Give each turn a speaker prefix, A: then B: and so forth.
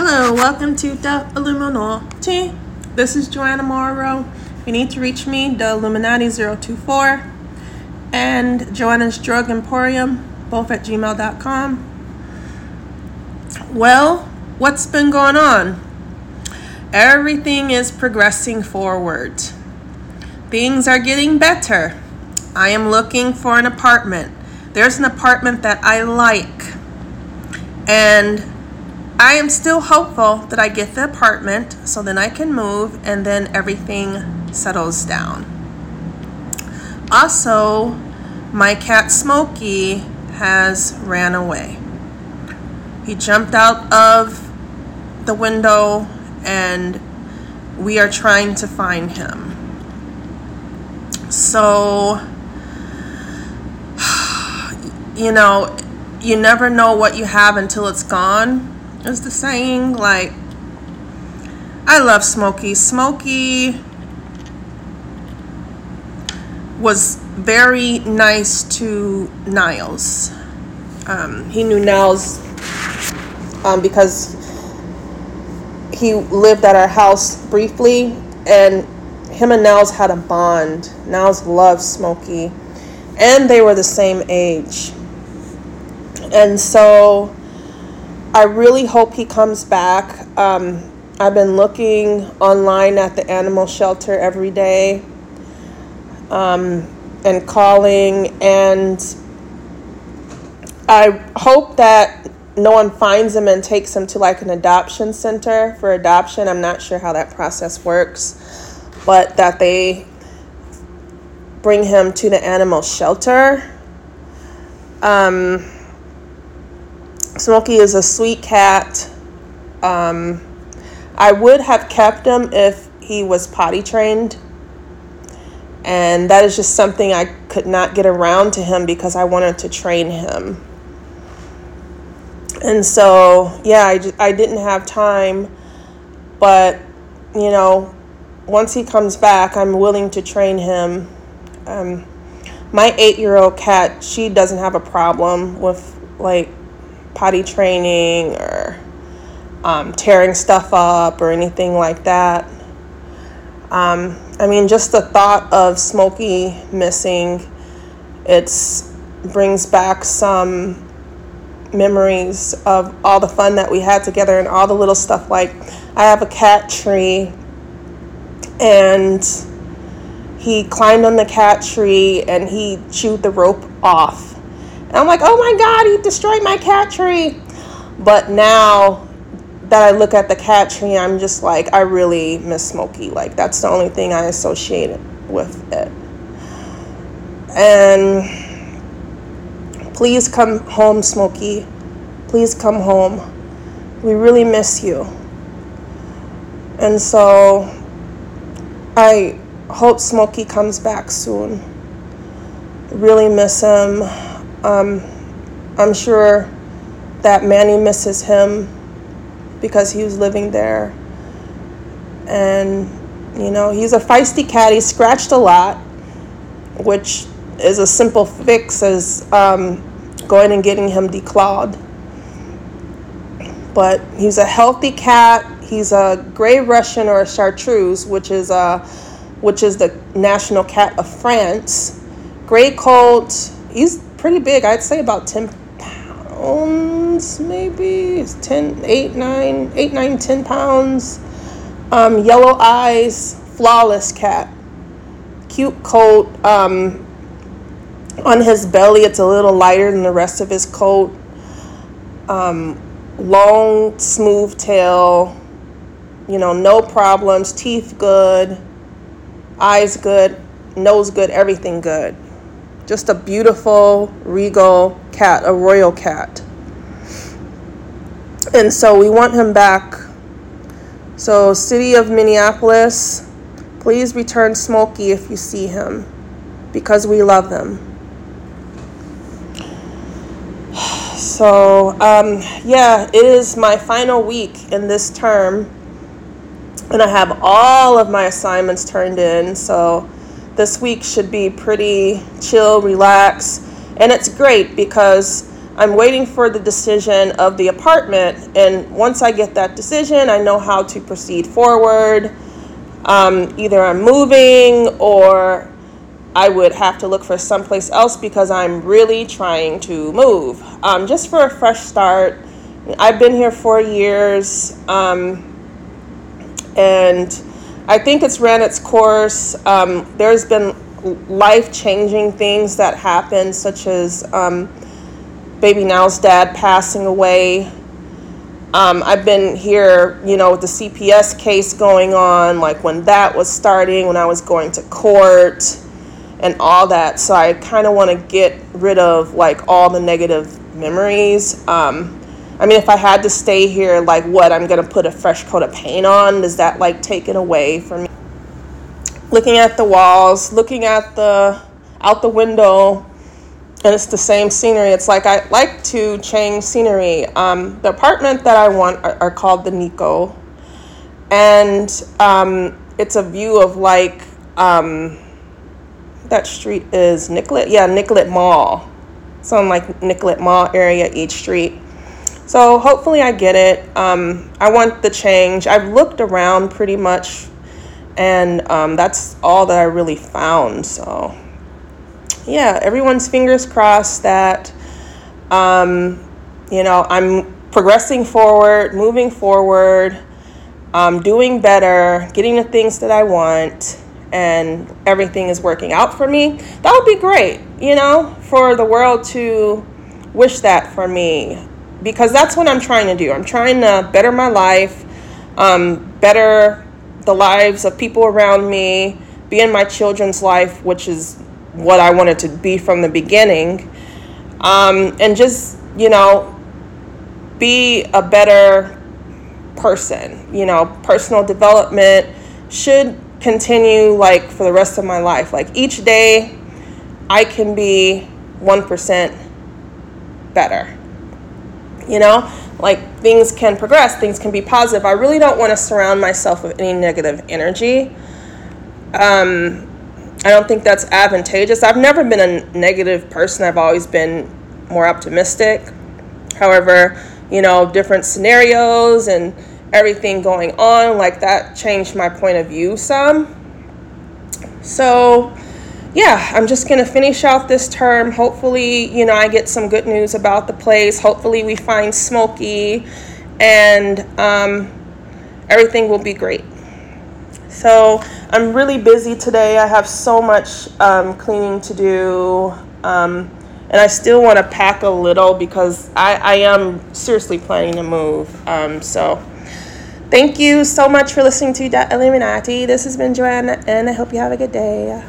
A: Hello, welcome to the Illuminati. This is Joanna Morrow. You need to reach me, the Illuminati 024 and Joanna's Drug Emporium, both at gmail.com. Well, what's been going on? Everything is progressing forward. Things are getting better. I am looking for an apartment. There's an apartment that I like. And I am still hopeful that I get the apartment so then I can move and then everything settles down. Also, my cat Smokey has ran away. He jumped out of the window and we are trying to find him. So, you know, you never know what you have until it's gone, is the saying. Like, I love Smokey. Smokey was very nice to Niles. Um, he knew Niles um, because he lived at our house briefly, and him and Niles had a bond. Niles loved Smokey, and they were the same age. And so I really hope he comes back. Um, I've been looking online at the animal shelter every day um, and calling, and I hope that no one finds him and takes him to like an adoption center for adoption. I'm not sure how that process works, but that they bring him to the animal shelter. Um, Smokey is a sweet cat. Um, I would have kept him if he was potty trained. And that is just something I could not get around to him because I wanted to train him. And so, yeah, I, just, I didn't have time. But, you know, once he comes back, I'm willing to train him. Um, my eight year old cat, she doesn't have a problem with like potty training or um, tearing stuff up or anything like that. Um, I mean, just the thought of Smokey missing, it brings back some memories of all the fun that we had together and all the little stuff like I have a cat tree and he climbed on the cat tree and he chewed the rope off. And I'm like, oh my God, he destroyed my cat tree. But now that I look at the cat tree, I'm just like, I really miss Smokey. Like, that's the only thing I associate with it. And please come home, Smokey. Please come home. We really miss you. And so I hope Smokey comes back soon. Really miss him. Um, I'm sure that Manny misses him because he was living there. And, you know, he's a feisty cat. He scratched a lot, which is a simple fix as um, going and getting him declawed. But he's a healthy cat. He's a gray Russian or a Chartreux, which is a, which is the national cat of France. Gray coat. He's pretty big. I'd say about 10 pounds, maybe. 10, 8, 9, 8, 9, 10 pounds. Um, yellow eyes, flawless cat. Cute coat. Um, on his belly, it's a little lighter than the rest of his coat. Um, long, smooth tail. You know, no problems. Teeth good. Eyes good. Nose good. Everything good. Just a beautiful, regal cat, a royal cat. And so we want him back. So, City of Minneapolis, please return Smokey if you see him because we love them. So, um, yeah, it is my final week in this term, and I have all of my assignments turned in. So, this week should be pretty chill, relax, and it's great because I'm waiting for the decision of the apartment. And once I get that decision, I know how to proceed forward. Um, either I'm moving or I would have to look for someplace else because I'm really trying to move. Um, just for a fresh start. I've been here four years. Um, and I think it's ran its course. Um, there's been life changing things that happen, such as um, baby Niles' dad passing away. Um, I've been here, you know, with the CPS case going on, like when that was starting, when I was going to court and all that. So I kind of want to get rid of like all the negative memories. Um, I mean, if I had to stay here, like what, I'm going to put a fresh coat of paint on? Does that like take it away from me? Looking at the walls, looking at the out the window, and it's the same scenery. It's like I like to change scenery. Um, the apartment that I want are, are called the Nico, and um, it's a view of like um, that street is Nicollet. Yeah, Nicollet Mall. So in like Nicollet Mall area, each street so hopefully I get it. Um, I want the change. I've looked around pretty much, and um, that's all that I really found. So yeah, everyone's fingers crossed that um, you know I'm progressing forward, moving forward, um, doing better, getting the things that I want, and everything is working out for me. That would be great, you know, for the world to wish that for me because that's what I'm trying to do. I'm trying to better my life, um, better the lives of people around me, be in my children's life, which is what I wanted to be from the beginning, um, and just, you know, be a better person. You know, personal development should continue like for the rest of my life. Like each day, I can be 1% better you know? Like things can progress things can be positive. I really don't want to surround myself with any negative energy. Um, i don't think that's advantageous. I've never been a negative person. I've always been more optimistic. However you know different scenarios and everything going on like that changed my point of view some. So yeah, I'm just going to finish out this term. Hopefully, you know, I get some good news about the place. Hopefully, we find Smokey and um, everything will be great. So, I'm really busy today. I have so much um, cleaning to do. Um, and I still want to pack a little because I, I am seriously planning to move. Um, so, thank you so much for listening to Illuminati. This has been Joanna, and I hope you have a good day.